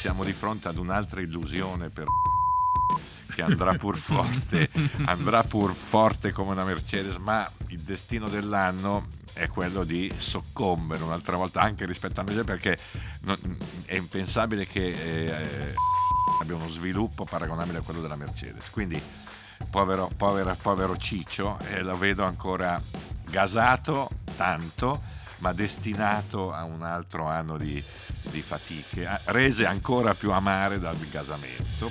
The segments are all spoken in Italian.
siamo di fronte ad un'altra illusione per che andrà pur forte, andrà pur forte come una Mercedes, ma il destino dell'anno è quello di soccombere un'altra volta anche rispetto a Mercedes perché non, è impensabile che eh, abbia uno sviluppo paragonabile a quello della Mercedes. Quindi povero, povero, povero Ciccio, eh, lo vedo ancora gasato tanto, ma destinato a un altro anno di, di fatiche, rese ancora più amare dal gasamento.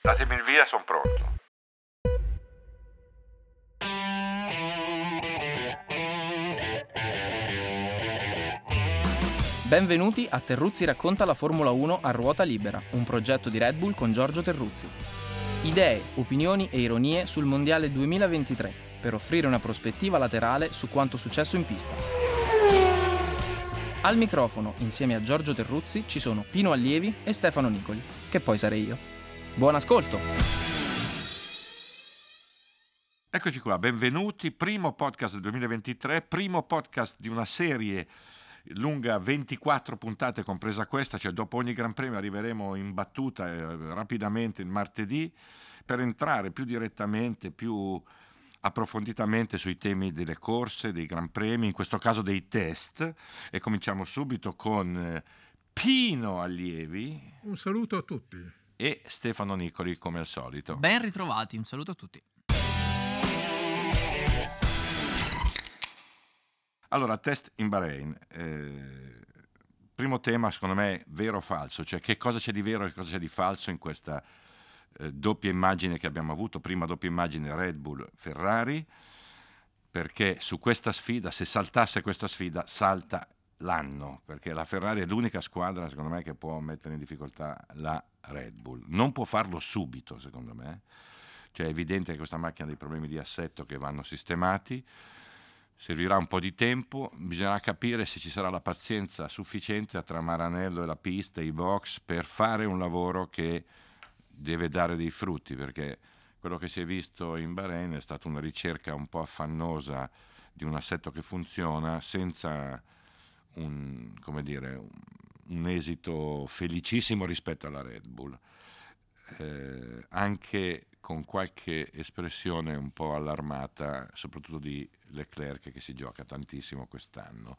Datemi il via, sono pronto. Benvenuti a Terruzzi racconta la Formula 1 a ruota libera, un progetto di Red Bull con Giorgio Terruzzi. Idee, opinioni e ironie sul Mondiale 2023 per offrire una prospettiva laterale su quanto successo in pista. Al microfono, insieme a Giorgio Terruzzi, ci sono Pino Allievi e Stefano Nicoli, che poi sarei io. Buon ascolto! Eccoci qua, benvenuti, primo podcast del 2023, primo podcast di una serie lunga 24 puntate compresa questa, cioè dopo ogni Gran Premio arriveremo in battuta eh, rapidamente il martedì per entrare più direttamente, più approfonditamente sui temi delle corse, dei Gran Premi, in questo caso dei test e cominciamo subito con eh, Pino Allievi. Un saluto a tutti. E Stefano Nicoli come al solito. Ben ritrovati, un saluto a tutti. Allora, test in Bahrain. Eh, primo tema, secondo me, vero o falso, cioè che cosa c'è di vero e che cosa c'è di falso in questa eh, doppia immagine che abbiamo avuto, prima doppia immagine Red Bull-Ferrari, perché su questa sfida, se saltasse questa sfida, salta l'anno, perché la Ferrari è l'unica squadra, secondo me, che può mettere in difficoltà la Red Bull. Non può farlo subito, secondo me. Cioè è evidente che questa macchina ha dei problemi di assetto che vanno sistemati servirà un po' di tempo, bisognerà capire se ci sarà la pazienza sufficiente tra Maranello e la pista, i box, per fare un lavoro che deve dare dei frutti, perché quello che si è visto in Bahrain è stata una ricerca un po' affannosa di un assetto che funziona senza un, dire, un esito felicissimo rispetto alla Red Bull. Eh, anche con qualche espressione un po' allarmata, soprattutto di Leclerc che si gioca tantissimo quest'anno.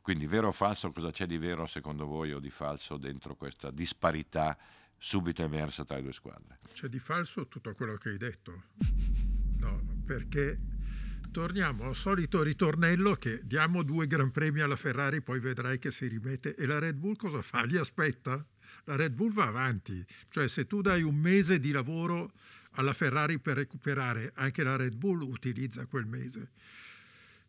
Quindi vero o falso, cosa c'è di vero secondo voi o di falso dentro questa disparità subito emersa tra le due squadre? C'è di falso tutto quello che hai detto, no, perché torniamo al solito ritornello che diamo due gran premi alla Ferrari, poi vedrai che si rimette e la Red Bull cosa fa? Li aspetta? La Red Bull va avanti, cioè se tu dai un mese di lavoro alla Ferrari per recuperare, anche la Red Bull utilizza quel mese.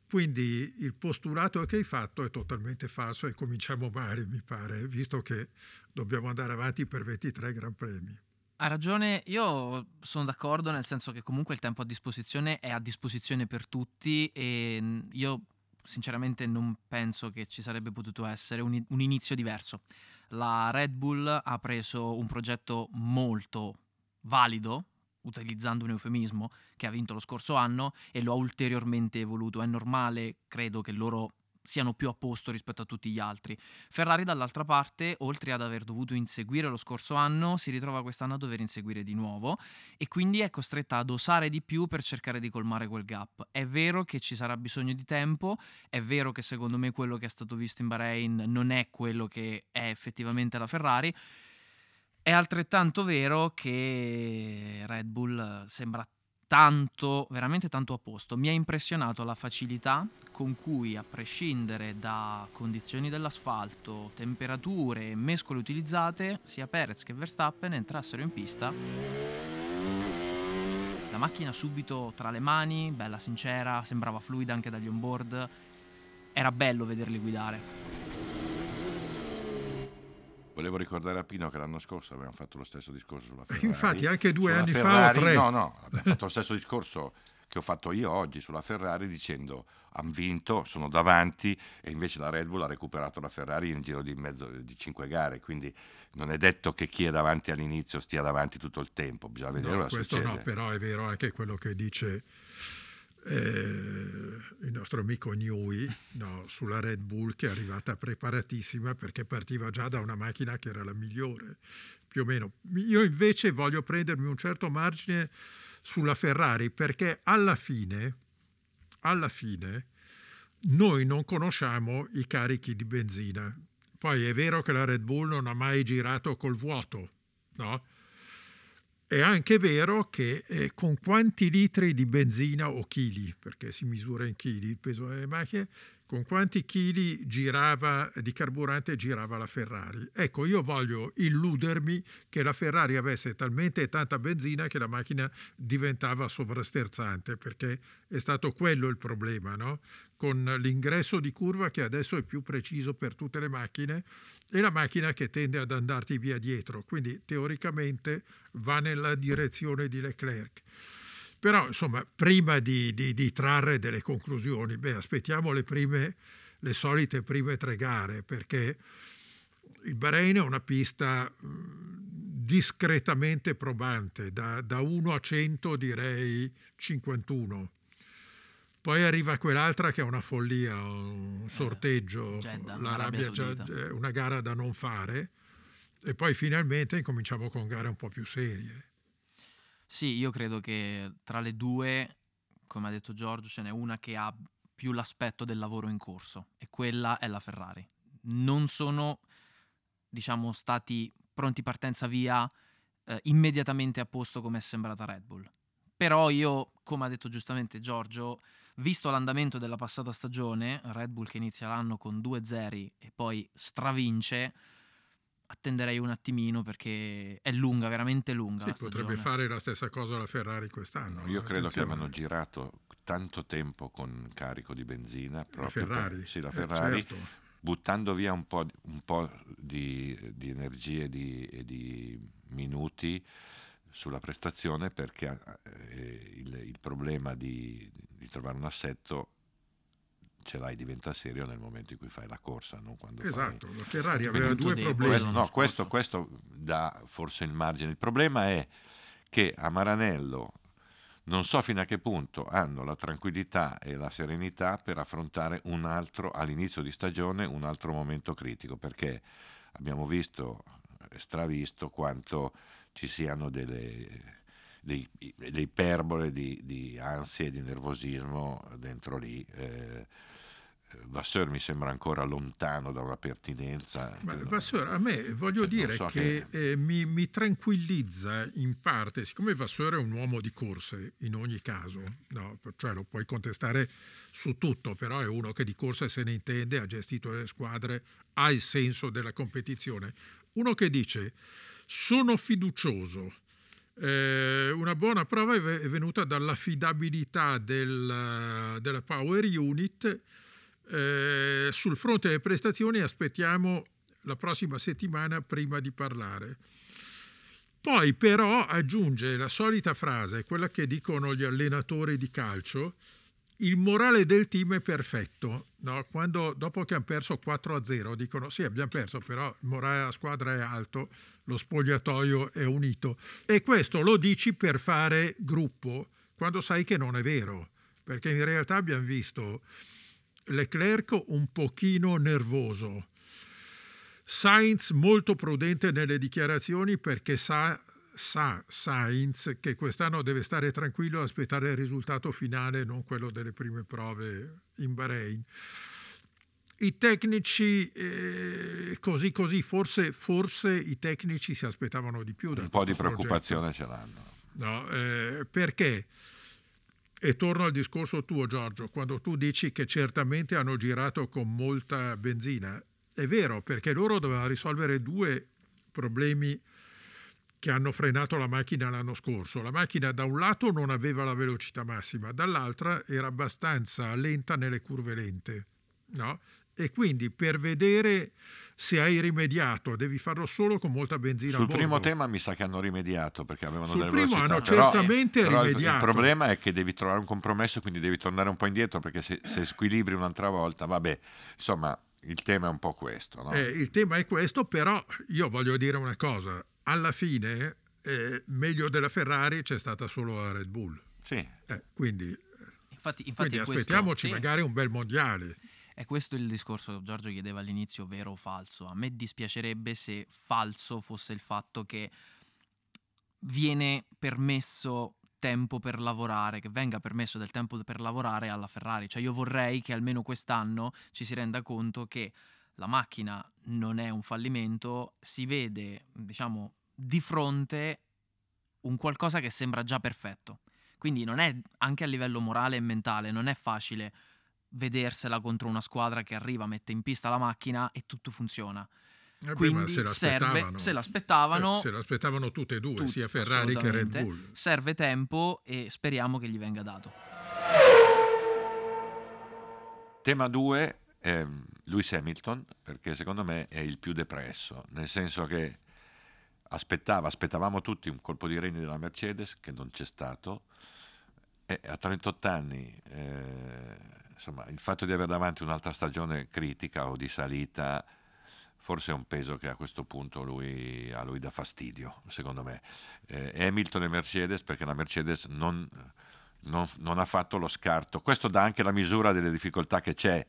Quindi il postulato che hai fatto è totalmente falso e cominciamo male, mi pare, visto che dobbiamo andare avanti per 23 Gran Premi. Ha ragione, io sono d'accordo nel senso che comunque il tempo a disposizione è a disposizione per tutti e io sinceramente non penso che ci sarebbe potuto essere un, un inizio diverso. La Red Bull ha preso un progetto molto valido, utilizzando un eufemismo, che ha vinto lo scorso anno e lo ha ulteriormente evoluto. È normale, credo, che loro siano più a posto rispetto a tutti gli altri. Ferrari dall'altra parte, oltre ad aver dovuto inseguire lo scorso anno, si ritrova quest'anno a dover inseguire di nuovo e quindi è costretta ad osare di più per cercare di colmare quel gap. È vero che ci sarà bisogno di tempo, è vero che secondo me quello che è stato visto in Bahrain non è quello che è effettivamente la Ferrari, è altrettanto vero che Red Bull sembra tanto, veramente tanto a posto. Mi ha impressionato la facilità con cui, a prescindere da condizioni dell'asfalto, temperature e mescole utilizzate, sia Perez che Verstappen entrassero in pista. La macchina subito tra le mani, bella sincera, sembrava fluida anche dagli onboard. Era bello vederli guidare. Volevo ricordare a Pino che l'anno scorso abbiamo fatto lo stesso discorso sulla Ferrari. Infatti, anche due sulla anni Ferrari, fa o tre. No, no, abbiamo fatto lo stesso discorso che ho fatto io oggi sulla Ferrari dicendo hanno vinto, sono davanti e invece la Red Bull ha recuperato la Ferrari in giro di mezzo di cinque gare, quindi non è detto che chi è davanti all'inizio stia davanti tutto il tempo, bisogna vedere no, cosa questo succede. no, però è vero anche quello che dice eh, il nostro amico Newey no, sulla Red Bull che è arrivata preparatissima perché partiva già da una macchina che era la migliore, più o meno. Io invece voglio prendermi un certo margine sulla Ferrari perché alla fine, alla fine noi non conosciamo i carichi di benzina. Poi è vero che la Red Bull non ha mai girato col vuoto, no? È anche vero che eh, con quanti litri di benzina o chili, perché si misura in chili il peso delle macchine, con quanti chili girava di carburante girava la Ferrari. Ecco, io voglio illudermi che la Ferrari avesse talmente tanta benzina che la macchina diventava sovrasterzante, perché è stato quello il problema, no? Con l'ingresso di curva che adesso è più preciso per tutte le macchine e la macchina che tende ad andarti via dietro, quindi teoricamente va nella direzione di Leclerc. Però, insomma, prima di, di, di trarre delle conclusioni, beh, aspettiamo le, prime, le solite prime tre gare, perché il Bahrain è una pista discretamente probante, da, da 1 a 100 direi 51. Poi arriva quell'altra che è una follia, un eh, sorteggio, eh, l'Arabia è una gara da non fare e poi finalmente incominciamo con gare un po' più serie. Sì, io credo che tra le due, come ha detto Giorgio, ce n'è una che ha più l'aspetto del lavoro in corso e quella è la Ferrari. Non sono, diciamo, stati pronti partenza via eh, immediatamente a posto come è sembrata Red Bull. Però io, come ha detto giustamente Giorgio, visto l'andamento della passata stagione, Red Bull che inizia l'anno con due zeri e poi stravince, attenderei un attimino perché è lunga, veramente lunga. Sì, potrebbe fare la stessa cosa la Ferrari quest'anno. Io credo che abbiano girato tanto tempo con carico di benzina. Proprio la Ferrari. Per, sì, la Ferrari. Eh, certo. Buttando via un po', un po di, di, energie di, e di minuti sulla prestazione perché eh, il, il, problema di, di trovare un assetto ce l'hai diventa serio nel momento in cui fai la corsa, non quando Esatto, fai... la Ferrari aveva due problemi. Questo, no, questo, questo dà forse il margine. Il problema è che a Maranello non so fino a che punto hanno la tranquillità e la serenità per affrontare un altro, all'inizio di stagione, un altro momento critico, perché abbiamo visto, stravisto, quanto ci siano delle dei, delle iperbole di, di ansia e di nervosismo dentro lì. Eh, Vasseur mi sembra ancora lontano da una pertinenza. Ma Vasseur, a me voglio dire so che, che eh, mi, mi, tranquillizza in parte, siccome Vasseur è un uomo di corse in ogni caso, no? cioè lo puoi contestare su tutto, però è uno che di corse se ne intende, ha gestito le squadre, ha il senso della competizione. Uno che dice sono fiducioso. Eh, una buona prova è venuta dall'affidabilità del, della Power Unit eh, sul fronte delle prestazioni aspettiamo la prossima settimana prima di parlare. Poi però aggiunge la solita frase, quella che dicono gli allenatori di calcio, il morale del team è perfetto. No? Quando, dopo che hanno perso 4-0 dicono sì abbiamo perso però il morale della squadra è alto, lo spogliatoio è unito. E questo lo dici per fare gruppo quando sai che non è vero, perché in realtà abbiamo visto Leclerc un pochino nervoso, Sainz molto prudente nelle dichiarazioni perché sa, sa Sainz che quest'anno deve stare tranquillo e aspettare il risultato finale, non quello delle prime prove in Bahrain. I tecnici, eh, così così, forse, forse, i tecnici si aspettavano di più. Un po' di preoccupazione ce l'hanno. No, eh, perché? E torno al discorso tuo, Giorgio, quando tu dici che certamente hanno girato con molta benzina. È vero, perché loro dovevano risolvere due problemi che hanno frenato la macchina l'anno scorso. La macchina da un lato non aveva la velocità massima, dall'altra era abbastanza lenta nelle curve lente. No? E quindi per vedere se hai rimediato, devi farlo solo con molta benzina. Sul primo tema mi sa che hanno rimediato perché avevano Sul delle primo velocità. hanno certamente però, rimediato. il problema è che devi trovare un compromesso, quindi devi tornare un po' indietro perché se, se squilibri un'altra volta, vabbè, insomma, il tema è un po' questo. No? Eh, il tema è questo, però io voglio dire una cosa, alla fine eh, meglio della Ferrari c'è stata solo la Red Bull. Sì. Eh, quindi infatti, infatti Quindi questo, aspettiamoci sì, magari un bel mondiale. È questo il discorso che Giorgio chiedeva all'inizio, vero o falso. A me dispiacerebbe se falso fosse il fatto che viene permesso tempo per lavorare, che venga permesso del tempo per lavorare alla Ferrari. Cioè io vorrei che almeno quest'anno ci si renda conto che la macchina non è un fallimento, si vede, diciamo, di fronte un qualcosa che sembra già perfetto. Quindi non è, anche a livello morale e mentale, non è facile vedersela contro una squadra che arriva, mette in pista la macchina e tutto funziona. Eh Quindi se serve, l'aspettavano. se l'aspettavano, Eh, se l'aspettavano tutte e due, tutti, sia Ferrari che Red. Bull. serve tempo e speriamo che gli venga dato. Tema 2 è Lewis Hamilton, perché secondo me è il più depresso, nel senso che aspettava, aspettavamo tutti un colpo di reni della Mercedes, che non c'è stato, e a 38 anni, eh, insomma, il fatto di avere davanti un'altra stagione critica o di salita, forse è un peso che a questo punto lui, a lui dà fastidio, secondo me. Eh, Hamilton e Mercedes, perché la Mercedes non, non- non ha fatto lo scarto. Questo dà anche la misura delle difficoltà che c'è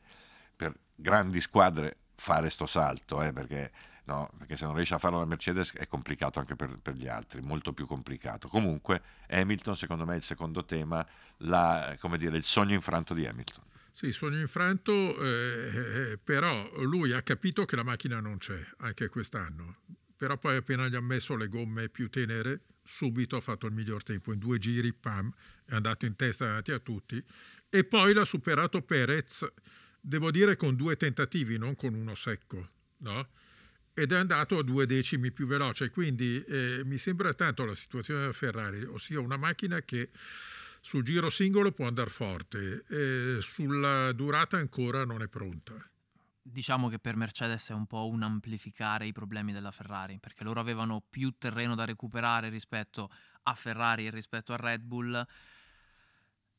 per grandi squadre fare sto salto, eh, perché, no, perché se non riesce a farlo la Mercedes è complicato anche per, per gli altri, molto più complicato. Comunque Hamilton secondo me è il secondo tema, la- dire, il sogno infranto di Hamilton. Sì, sogno infranto, eh, eh, però lui ha capito che la macchina non c'è anche quest'anno. Però poi appena gli ha messo le gomme più tenere, subito ha fatto il miglior tempo. In due giri, pam, è andato in testa davanti a tutti. E poi l'ha superato Perez, devo dire con due tentativi, non con uno secco, no? Ed è andato a due decimi più veloce. Quindi eh, mi sembra tanto la situazione della Ferrari, ossia una macchina che sul giro singolo può andare forte, eh, sulla durata ancora non è pronta. Diciamo che per Mercedes è un po' un amplificare i problemi della Ferrari, perché loro avevano più terreno da recuperare rispetto a Ferrari e rispetto a Red Bull.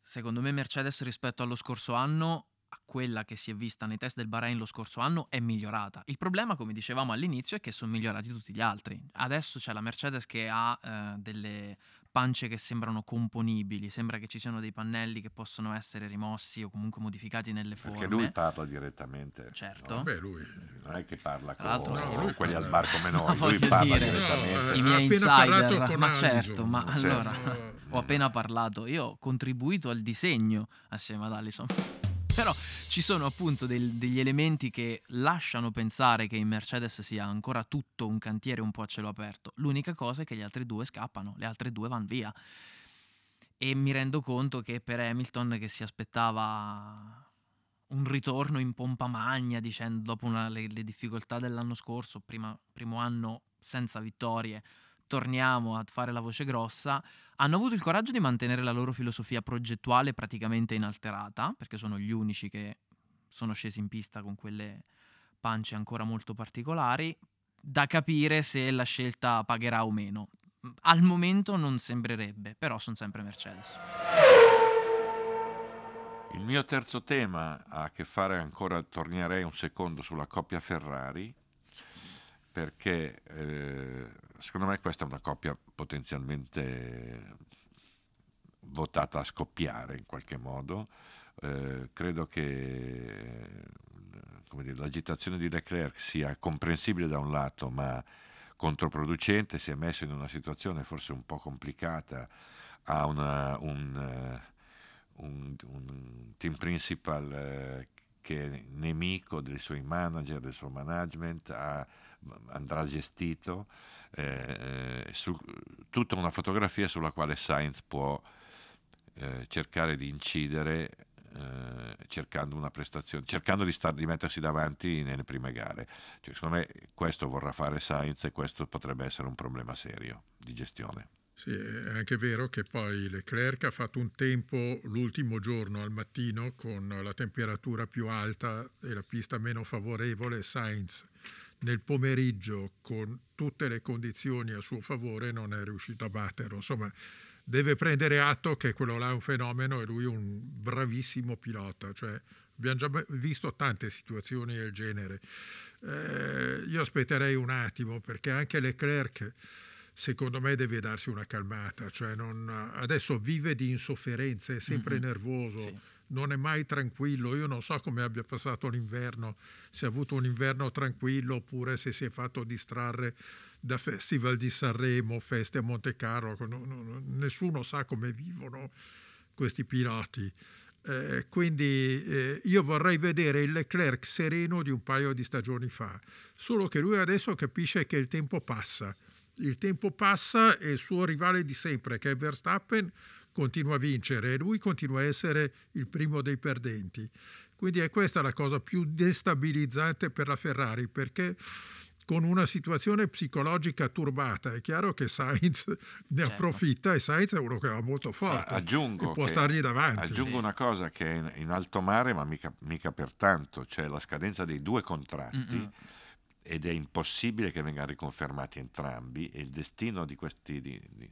Secondo me Mercedes rispetto allo scorso anno, a quella che si è vista nei test del Bahrain lo scorso anno, è migliorata. Il problema, come dicevamo all'inizio, è che sono migliorati tutti gli altri. Adesso c'è la Mercedes che ha eh, delle pance che sembrano componibili, sembra che ci siano dei pannelli che possono essere rimossi o comunque modificati nelle forme. Perché lui parla direttamente. Certo. no? Beh, lui Non è che parla Tra l'altro- con, No, con lui quelli al parla- bar come Ma noi, lui parla dire- direttamente. No, I miei insider, con ma Alison. certo, ma Certo. allora No, ho appena parlato, io ho contribuito al disegno assieme ad Allison. Però ci sono appunto del- degli elementi che lasciano pensare che in Mercedes sia ancora tutto un cantiere un po' a cielo aperto. L'unica cosa è che gli altri due scappano, le altre due vanno via. E mi rendo conto che per Hamilton che si aspettava un ritorno in pompa magna, dicendo dopo una- le, le difficoltà dell'anno scorso, prima- primo anno senza vittorie, torniamo a fare la voce grossa, hanno avuto il coraggio di mantenere la loro filosofia progettuale praticamente inalterata, perché sono gli unici che sono scesi in pista con quelle pance ancora molto particolari, da capire se la scelta pagherà o meno. Al momento non sembrerebbe, però sono sempre Mercedes. Il mio terzo tema ha a che fare ancora, tornerei un secondo sulla coppia Ferrari, perché eh, secondo me questa è una coppia potenzialmente votata a scoppiare in qualche modo. Eh, credo che dire, l'agitazione di Leclerc sia comprensibile da un lato, ma controproducente, si è messo in una situazione forse un po' complicata, ha una- un, eh, un- un team principal eh, che nemico dei suoi manager, del suo management, ha- andrà gestito, eh, eh, su, tutta una fotografia sulla quale Sainz può eh, cercare di incidere eh, cercando una prestazione, cercando di, star- di mettersi davanti nelle prime gare. Cioè, secondo me questo vorrà fare Sainz e questo potrebbe essere un problema serio di gestione. Sì, è anche vero che poi Leclerc ha fatto un tempo l'ultimo giorno al mattino con la temperatura più alta e la pista meno favorevole. Sainz nel pomeriggio con tutte le condizioni a suo favore non è riuscito a batterlo. Insomma, deve prendere atto che quello là è un fenomeno e lui è un bravissimo pilota. Cioè, abbiamo già visto tante situazioni del genere. Eh, io aspetterei un attimo perché anche Leclerc secondo me deve darsi una calmata, cioè non, adesso vive di insofferenze, è sempre mm-hmm. nervoso. Sì non è mai tranquillo. Io non so come abbia passato l'inverno, se ha avuto un inverno tranquillo oppure se si è fatto distrarre da festival di Sanremo, feste a Monte Carlo. No, no, nessuno sa come vivono questi piloti. Eh, quindi eh, io vorrei vedere il Leclerc sereno di un paio di stagioni fa, solo che lui adesso capisce che il tempo passa. Il tempo passa e il suo rivale di sempre, che è Verstappen, continua a vincere e lui continua a essere il primo dei perdenti. Quindi è questa la cosa più destabilizzante per la Ferrari perché con una situazione psicologica turbata è chiaro che Sainz ne certo. approfitta e Sainz è uno che va molto forte sì, aggiungo può stargli davanti. Aggiungo sì. una cosa che è in alto mare ma mica, mica per tanto, c'è la scadenza dei due contratti. Mm-hmm ed è impossibile che vengano riconfermati entrambi e il destino di questi, di, di,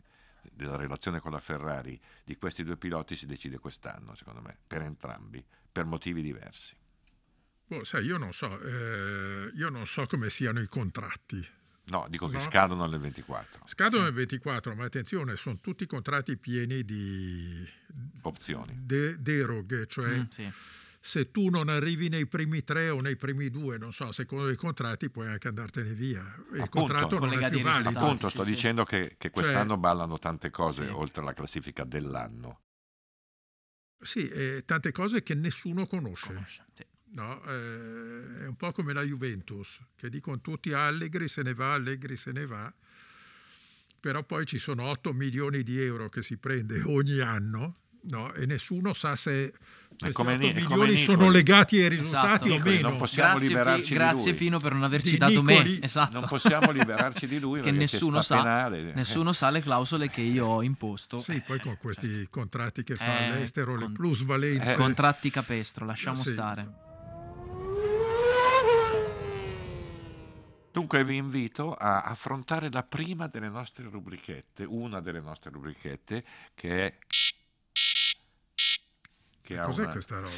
della relazione con la Ferrari di questi due piloti si decide quest'anno, secondo me, per entrambi, per motivi diversi. Boh, sai, io non so, eh, io non so come siano i contratti. No, dico no? che scadono nel 24. Scadono sì. nel 24, ma attenzione, sono tutti contratti pieni di opzioni, de- deroghe, cioè mm, sì se tu non arrivi nei primi tre o nei primi due, non so, secondo i contratti puoi anche andartene via. Il appunto, contratto non è più valido. Appunto, sto sì, dicendo sì. Che, che, quest'anno cioè, ballano tante cose sì. oltre alla classifica dell'anno. Sì, e tante cose che nessuno conosce. conosce no, eh, è un po' come la Juventus, che dicono tutti Allegri se ne va, Allegri se ne va, però poi ci sono 8 milioni di euro che si prende ogni anno no, e nessuno sa se questi come, 8 milioni sono legati ai risultati esatto. o meno. Non possiamo grazie, liberarci P- grazie Pino per non aver di citato Nicoli. me. Esatto. Non possiamo liberarci di lui che nessuno sa, penale. nessuno sa le clausole che io ho imposto. Sì, poi con questi certo. contratti che fa eh, all'estero, con, le plusvalenze. Eh. Contratti capestro, lasciamo sì. stare. Dunque vi invito a affrontare la prima delle nostre rubrichette, una delle nostre rubrichette, che è che Cos'è una... questa roba?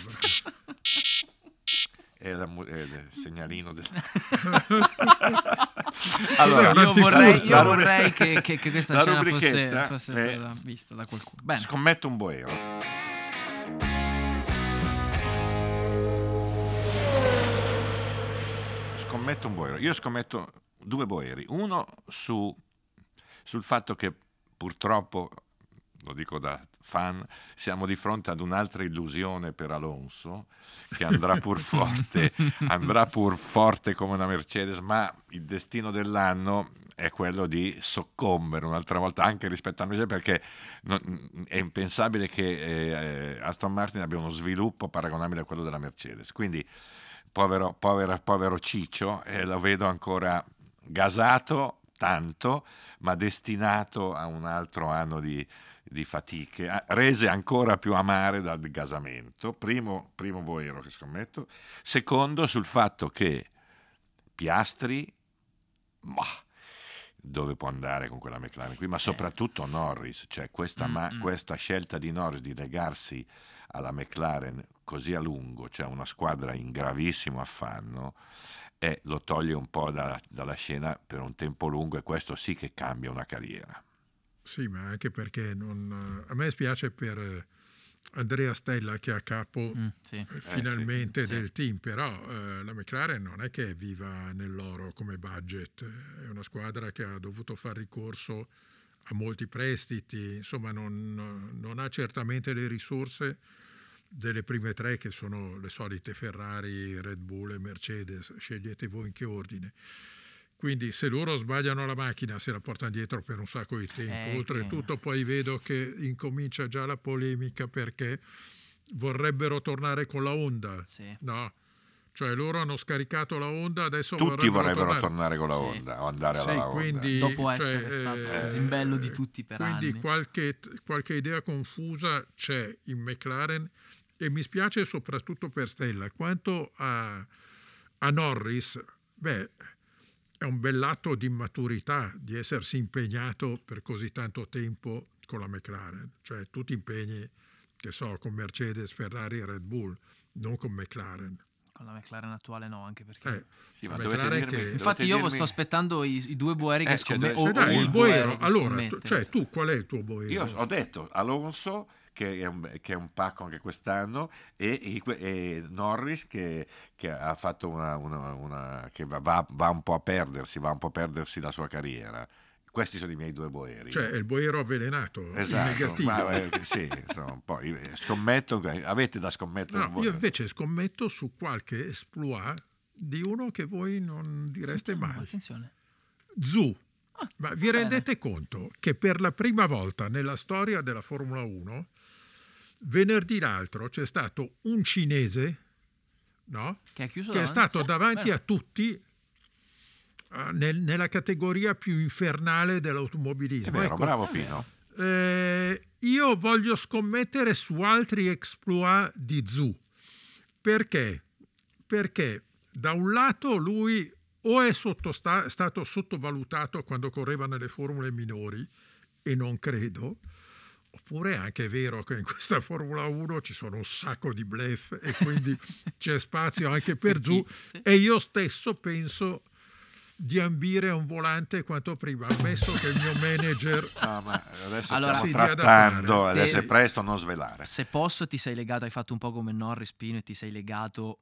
È, la, è, il segnalino del... allora, io vorrei, io vorrei che, che, che, questa scena fosse, fosse stata vista da qualcuno. Bene. Scommetto un boero. Scommetto un boero. Io scommetto due boeri. Uno su, sul fatto che purtroppo lo dico da fan, siamo di fronte ad un'altra illusione per Alonso che andrà pur forte, andrà pur forte come una Mercedes, ma il destino dell'anno è quello di soccombere un'altra volta anche rispetto a Mercedes perché non, è impensabile che eh, Aston Martin abbia uno sviluppo paragonabile a quello della Mercedes. Quindi povero, povero, povero Ciccio, eh, lo vedo ancora gasato tanto, ma destinato a un altro anno di, di fatiche, rese ancora più amare dal gasamento. Primo, primo boero che scommetto. Secondo sul fatto che Piastri, bah, dove può andare con quella McLaren qui, ma eh. soprattutto Norris, cioè questa, ma, questa scelta di Norris di legarsi alla McLaren così a lungo, cioè una squadra in gravissimo affanno, e lo toglie un po' da, dalla scena per un tempo lungo e questo sì che cambia una carriera. Sì, ma anche perché non, a me spiace per eh, Andrea Stella che è a capo mm, sì. Eh, finalmente eh, sì, del sì. team, però eh, la McLaren non è che è viva nell'oro come budget, è una squadra che ha dovuto fare ricorso a molti prestiti, insomma non, non ha certamente le risorse delle prime tre che sono le solite Ferrari, Red Bull e Mercedes, scegliete voi in che ordine. Quindi se loro sbagliano la macchina se la portano dietro per un sacco di tempo. Eh, Oltretutto che... poi vedo che incomincia già la polemica perché vorrebbero tornare con la Honda. Sì. No. Cioè loro hanno scaricato la Honda, adesso tutti vorrebbero, tornare. tornare, con la sì. Honda o andare sì, alla quindi, Dopo cioè, essere cioè, stato eh, il zimbello di tutti per quindi anni. Qualche, qualche idea confusa c'è in McLaren e mi spiace soprattutto per Stella. Quanto a, a Norris, beh è un bell'atto di maturità di essersi impegnato per così tanto tempo con la McLaren, cioè tutti impegni che so con Mercedes, Ferrari e Red Bull, non con McLaren. con la McLaren attuale no, anche perché... Eh, Sì, ma dirmi, che- dovete Infatti io dirmi- sto aspettando i, i due Boeri che Eh, cioè, scommettono. dove- eh, dai, il Boero, allora, tu, cioè tu qual è il tuo Boero? Io ho detto Alonso che è un, che è un pacco anche quest'anno e, e e Norris che, che ha fatto una, una- una- che va, va- va un po' a perdersi, va un po' a perdersi la sua carriera. Questi sono i miei due boeri. Cioè il Boero avvelenato, il esatto, negativo. ma, eh, sì, insomma, un po', io scommetto, avete da scommettere No, io invece scommetto su qualche esploit di uno che voi non direste Sentiamo, mai. Attenzione. Zu. Ah, Ma vi va rendete conto che per la prima volta nella storia della Formula 1, venerdì l'altro c'è stato un cinese no? Che che è stato davanti a tutti eh, nel- nella categoria più infernale È dell'automobilismo. vero, Ecco, bravo Pino. eh, io voglio scommettere su altri exploit di Zu. Perché? Perché da un lato lui o è sottosta- stato sottovalutato quando correva nelle formule minori, e non credo, oppure è anche vero che in questa Formula 1 ci sono un sacco di bluff e quindi c'è spazio anche per. Sì. E io stesso penso di ambire a un volante quanto prima, ammesso che il mio manager No, ma adesso Allora- stiamo trattando, adesso è presto, non svelare. Se posso, ti sei legato, hai fatto un po' come Norris Pino e ti sei legato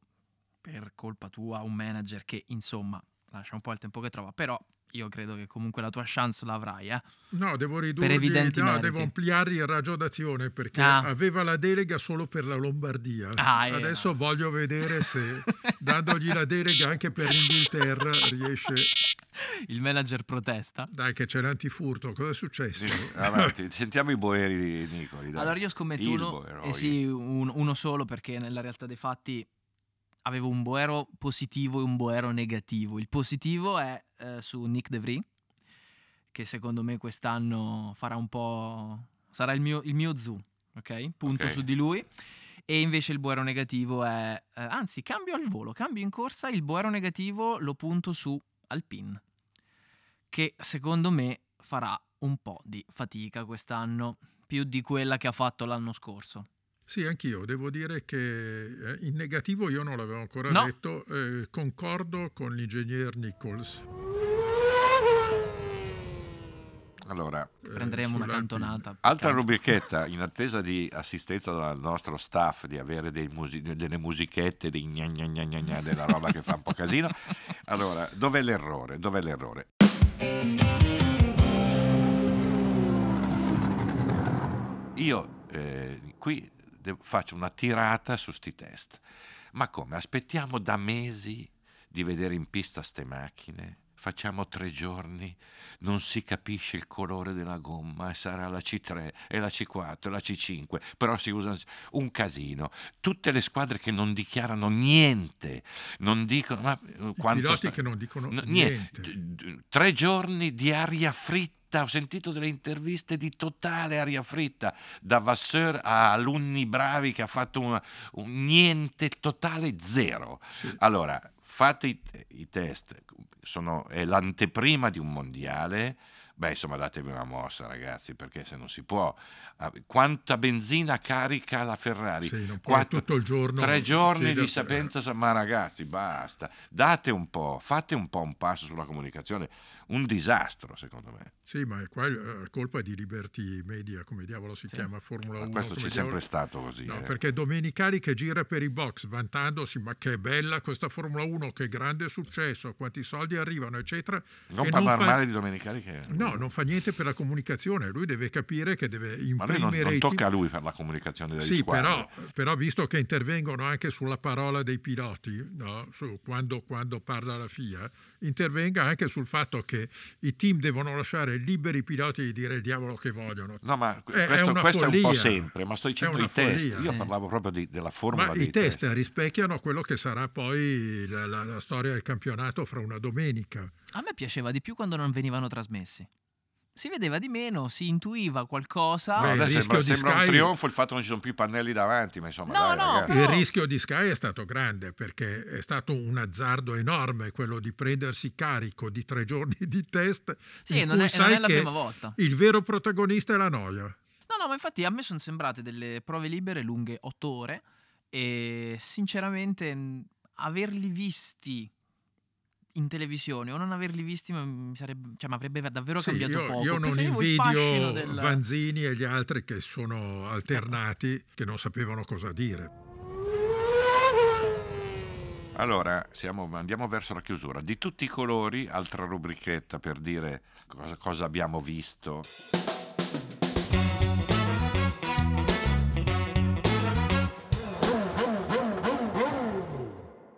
per colpa tua a un manager che insomma lascia un po' il tempo che trova. Però io credo che comunque la tua chance l'avrai. Eh? No, devo ridurre, no, devo ampliare il raggio d'azione perché Ah. aveva la delega solo per la Lombardia. Ah, era. Adesso voglio vedere se dandogli la delega anche per l'Inghilterra riesce. Il manager protesta. Dai, che c'è l'antifurto, cosa è successo? Avanti, sentiamo i boeri di Nicoli. dai. Allora io scommetto uno, eh sì, un- uno solo perché nella realtà dei fatti avevo un boero positivo e un boero negativo. Il positivo è eh, su Nick De Vries, che secondo me quest'anno farà un po'... sarà il mio, il mio zoo, ok? Punto Ok. su di lui. E invece il boero negativo è... eh, anzi, cambio al volo, cambio in corsa, il boero negativo lo punto su Alpine, che secondo me farà un po' di fatica quest'anno, più di quella che ha fatto l'anno scorso. Sì, anch'io. Devo dire che eh, in negativo io non l'avevo ancora No. detto. eh, concordo con l'ingegner Nichols. Allora, eh, Prenderemo una sull'Alpine. cantonata. altra Tanto. rubrichetta, in attesa di assistenza dal nostro staff, di avere dei musi- delle musichette, dei gna gna gna gna gna, della roba che fa un po' casino. Allora, dov'è l'errore? Dov'è l'errore? Io eh, qui faccio una tirata su sti test. Ma come? Aspettiamo da mesi di vedere in pista ste macchine? Facciamo tre giorni, non si capisce il colore della gomma, e sarà la C3 e la C4 e la C5, però si usa un casino. Tutte le squadre che non dichiarano niente, non dicono... Ma, eh, I piloti sta- che non dicono No, niente. D- Tre giorni di aria fritta. Ho sentito delle interviste di totale aria fritta, da Vasseur a alunni bravi che ha fatto una- un niente totale zero. Sì. Allora, fate i, i test, sono, è l'anteprima di un mondiale. Beh, insomma, datevi una mossa, ragazzi, perché se non si può. ah, Quanta benzina carica la Ferrari? Sì, Quattro- tutto il giorno Tre giorni di sapienza, ma ragazzi, basta. Date un po', fate un po' un passo sulla comunicazione. Un disastro, secondo me. Sì, ma è qua è colpa di Liberty Media, come diavolo si Sì. chiama, Formula Ma 1. questo come c'è sempre diavolo- stato così. No, eh. perché Domenicali che gira per i box vantandosi, ma che bella questa Formula 1, che grande successo, quanti soldi arrivano, eccetera. Non parlare fa- male di Domenicali che... No, non fa niente per la comunicazione, lui deve capire che deve Ma lui non, imprimere non tocca team- a lui fare la comunicazione delle Sì, squadre. però, però visto che intervengono anche sulla parola dei piloti, no? Su quando, quando parla la FIA, intervenga anche sul fatto che i team devono lasciare liberi i piloti di dire il diavolo che vogliono. No, ma È- questo, è una questo è un po' sempre, ma sto dicendo i test. follia. Io Sì. parlavo proprio di- della formula Ma dei i test rispecchiano quello che sarà poi la, la- la storia del campionato fra una domenica. A me piaceva di più quando non venivano trasmessi. Si vedeva di meno, si intuiva qualcosa. Beh, il adesso rischio sembra, di sembra un Sky- trionfo il fatto che non ci sono più i pannelli davanti, ma insomma, No, dai, no, ragazzi. però- Il rischio di Sky è stato grande perché è stato un azzardo enorme quello di prendersi carico di tre giorni di test. sì, in non cui è, non è sai la che prima volta. il vero protagonista è la noia. No, no, ma infatti a me sono sembrate delle prove libere lunghe 8 ore e sinceramente averli visti in televisione o non averli visti mi sarebbe, cioè, avrebbe davvero Sì, cambiato io, poco. io non Preferivo invidio del... Vanzini e gli altri che sono alternati, che non sapevano cosa dire. Allora, siamo- andiamo verso la chiusura. Di tutti i colori, altra rubrichetta per dire cosa, cosa abbiamo visto.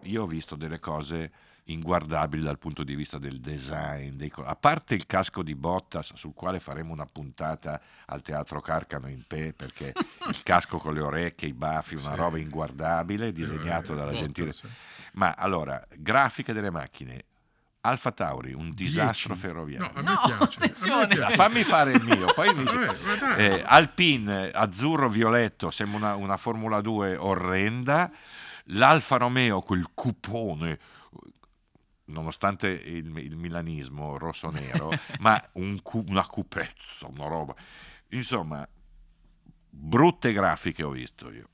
Io ho visto delle cose inguardabili dal punto di vista del design, dei co- a parte il casco di Bottas sul quale faremo una puntata al Teatro Carcano in Pe perché il casco con le orecchie, i baffi, una Sì. roba inguardabile disegnato Eh, dalla Bottas, gentile sì. ma allora, grafiche delle macchine. Alfa Tauri, un disastro Dieci. ferroviario. No, a me No, piace. a me attenzione! piace. Fammi fare il mio, poi mi. Eh, Alpine azzurro-violetto, sembra una, una Formula 2 orrenda. L'Alfa Romeo, quel cupone, nonostante il, il milanismo rosso-nero, ma un cu- una cupezza, una roba. Insomma, brutte grafiche ho visto io.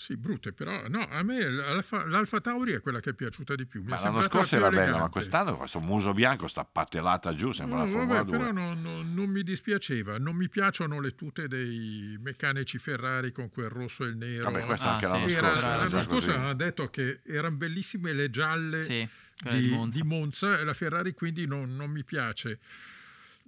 Sì, brutte, però no, a me l'Alfa, l'Alfa Tauri è quella che è piaciuta di più. Mi Ma è l'anno scorso era bella, ma quest'anno questo muso bianco sta patellata giù, sembra No, una Formula vabbè, 2. però non, non- non mi dispiaceva, non mi piacciono le tute dei meccanici Ferrari con quel rosso e il nero. Vabbè, questo Ah, anche sì. l'anno scorso. Era- era l'anno scorso avevano detto che erano bellissime le gialle Sì, di, di Monza. di Monza e la Ferrari quindi non, non mi piace.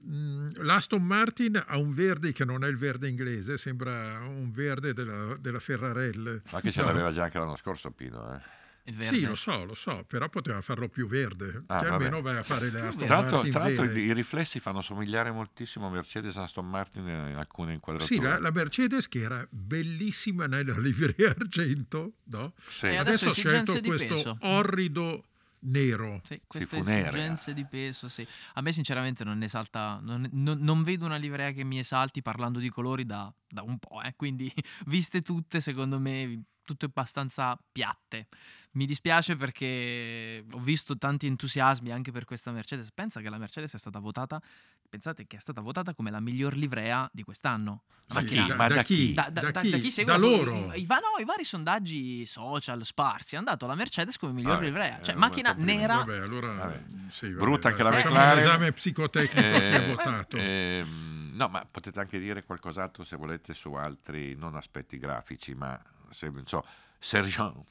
Mm, L'Aston Martin ha un verde che non è il verde inglese, sembra un verde della, della Ferrarelle. Ma che ce No. l'aveva già anche l'anno scorso Pino. Eh. Il verde. Sì, lo so, lo so, però poteva farlo più verde, Ah, almeno vai a fare le Aston Tra Martin tra l'altro i, riflessi fanno somigliare moltissimo a Mercedes e Aston Martin in alcune inquadrature. Sì, la, la Mercedes che era bellissima nella livrea argento, no? Sì. E adesso, adesso ha scelto questo peso. orrido nero. Sì, queste esigenze di peso, sì. A me sinceramente non esalta, non, non- non vedo una livrea che mi esalti parlando di colori da, da un po', eh. quindi viste tutte secondo me tutte abbastanza piatte. Mi dispiace perché ho visto tanti entusiasmi anche per questa Mercedes. Pensa che la Mercedes è stata votata, pensate che è stata votata come la miglior livrea di quest'anno. Ma Sì, chi? da, Ma da da chi? Da, da- Da chi? da chi segue Da loro? I, i no, i vari sondaggi social sparsi hanno dato la Mercedes come miglior Vabbè, livrea. Cioè, eh, macchina nera. Vabbè, allora Vabbè. sì, vabbè, Brutta anche la dai, facciamo McLaren. un esame psicotecnico chi ha Eh, votato. ehm, no, ma potete anche dire qualcos'altro se volete su altri, non aspetti grafici, ma se, non so, Sergent.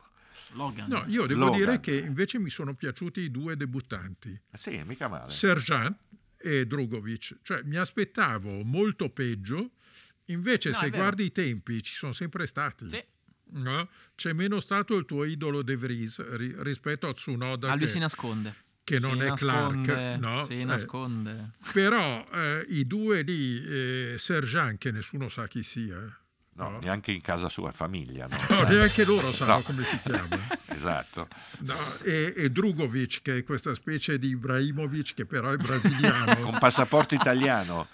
Logan. No, io devo Logan. dire che invece mi sono piaciuti i due debuttanti, Sì, mica male. Serjan e Drogovic. Cioè, mi aspettavo molto peggio, invece No, se guardi i tempi ci sono sempre stati. Sì. no? C'è meno stato il tuo idolo De Vries ri- rispetto a Tsunoda Ma lui che, si nasconde. Che non Si è nasconde, Clark. No? Si Eh, nasconde. però eh, i due lì, eh, Serjan che nessuno sa chi sia, No, no. neanche in casa sua, famiglia. No? No, neanche loro sanno No. come si chiama. esatto. No, e, e Drugovic, che è questa specie di Ibrahimovic, che però è brasiliano. Con passaporto italiano.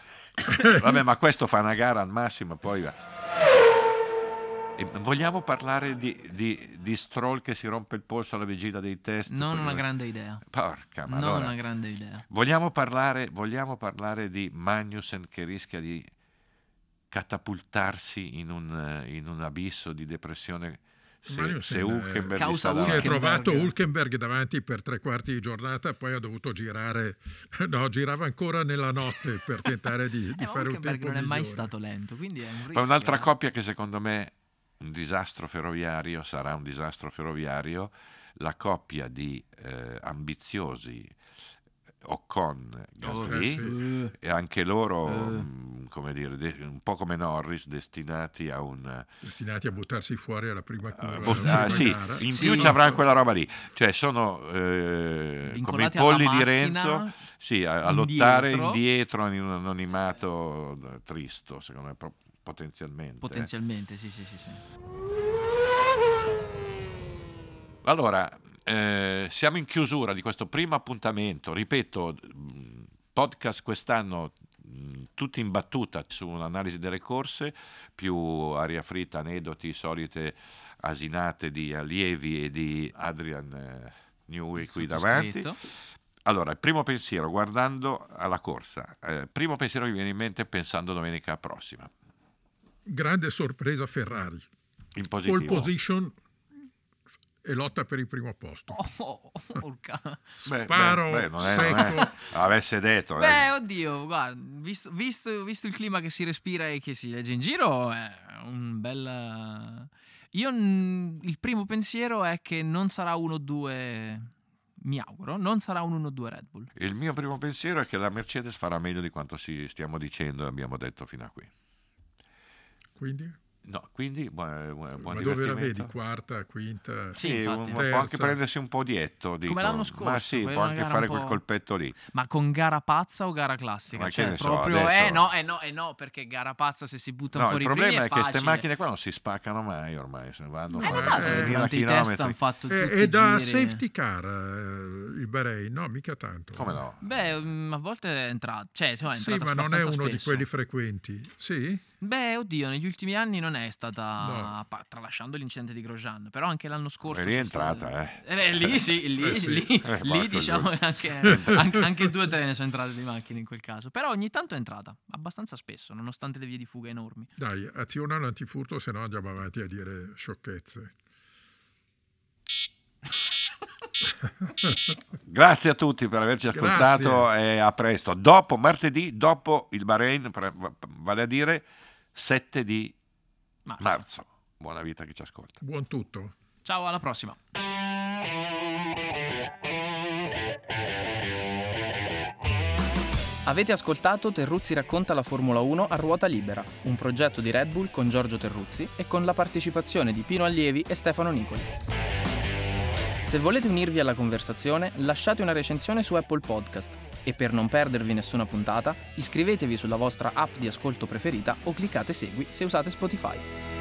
Vabbè, ma questo fa una gara al massimo, poi va. E vogliamo parlare di, di, di Stroll che si rompe il polso alla vigilia dei test? Non una grande idea. Porca, ma non allora- una grande idea. Vogliamo parlare, vogliamo parlare di Magnussen che rischia di catapultarsi in un, eh, in un abisso di depressione se, se eh, Hulkenberg causa si è trovato Hulkenberg davanti per tre quarti di giornata, poi ha dovuto girare, no, girava ancora nella notte per tentare di, di Eh, fare un Hulkenberg tempo non è mai migliore. stato lento, quindi è un rischio. Poi un'altra eh. coppia che secondo me un disastro ferroviario sarà un disastro ferroviario, la coppia di eh, ambiziosi Ocon Gasly Eh, sì. Eh, e anche loro Eh. mh, come dire de- un po' come Norris destinati a un Destinati a buttarsi fuori alla prima curva. Ah, alla boh, prima ah, sì, gara. in Sì. più ci avranno quella roba lì, cioè sono eh, come i polli di Renzo sì, a, a lottare indietro. in un anonimato eh, tristo, secondo me pro- potenzialmente. Potenzialmente, sì, sì, sì. sì. Allora, eh, siamo in chiusura di questo primo appuntamento, ripeto, mh, podcast quest'anno mh, tutti in battuta su un'analisi delle corse, più aria fritta, aneddoti, solite asinate di allievi e di Adrian eh, Newey qui davanti. Allora, il primo pensiero, guardando alla corsa, eh, primo pensiero che mi viene in mente pensando domenica prossima, Grande sorpresa Ferrari. in positivo. Pole position e lotta per il primo posto. Oh, porca. Beh, Sparo beh, beh, è- secco. è- avesse detto, Beh, dai. oddio, guarda, visto, visto- visto il clima che si respira e che si legge in giro, è un bel... Io il primo pensiero è che non sarà 1-2, mi auguro, non sarà un 1-2 Red Bull. il mio primo pensiero è che la Mercedes farà meglio di quanto si stiamo dicendo e abbiamo detto fino a qui. Quindi, No, quindi buon, buon ma dove la vedi? Quarta, quinta? Sì, Sì, infatti. può anche prendersi un po' dietro. Dico. l'anno scorso, Ma sì, può anche fare un quel colpetto lì. Ma con gara pazza o gara classica? Ma che cioè, ne so, proprio... adesso- Eh no, eh no, eh no, perché gara pazza se si buttano No, il fuori i primi problema è, che queste macchine qua non si spaccano mai ormai. Se vanno Hai a fare notato che 20.000 durante i test hanno fatto tutti E, e da giri? safety car eh, il Bahrain? No, mica tanto. Come no? Beh, mm, a volte è entrato, cioè, insomma, è Sì, entrata ma non è uno di quelli frequenti. Sì? Beh, oddio, negli ultimi anni non è stata, No. pa- tralasciando l'incidente di Grosjean, però anche l'anno scorso... È rientrata, stato- eh. Eh beh, lì sì, lì, Eh sì. lì, Eh, lì diciamo giù. anche, anche, anche due o tre ne sono entrate di macchine in quel caso, però ogni tanto è entrata, abbastanza spesso, nonostante le vie di fuga enormi. Dai, aziona l'antifurto, se no andiamo avanti a dire sciocchezze. Grazie a tutti per averci Grazie. ascoltato e a presto. Dopo, martedì, dopo il Bahrain, vale a dire 7 di Ma marzo. Buona vita a chi ci ascolta. Buon tutto. ciao, alla prossima. Avete ascoltato Terruzzi racconta la Formula 1 a ruota libera, un progetto di Red Bull con Giorgio Terruzzi e con la partecipazione di Pino Allievi e Stefano Nicoli. Se volete unirvi alla conversazione, lasciate una recensione su Apple Podcast e per non perdervi nessuna puntata, iscrivetevi sulla vostra app di ascolto preferita o cliccate segui se usate Spotify.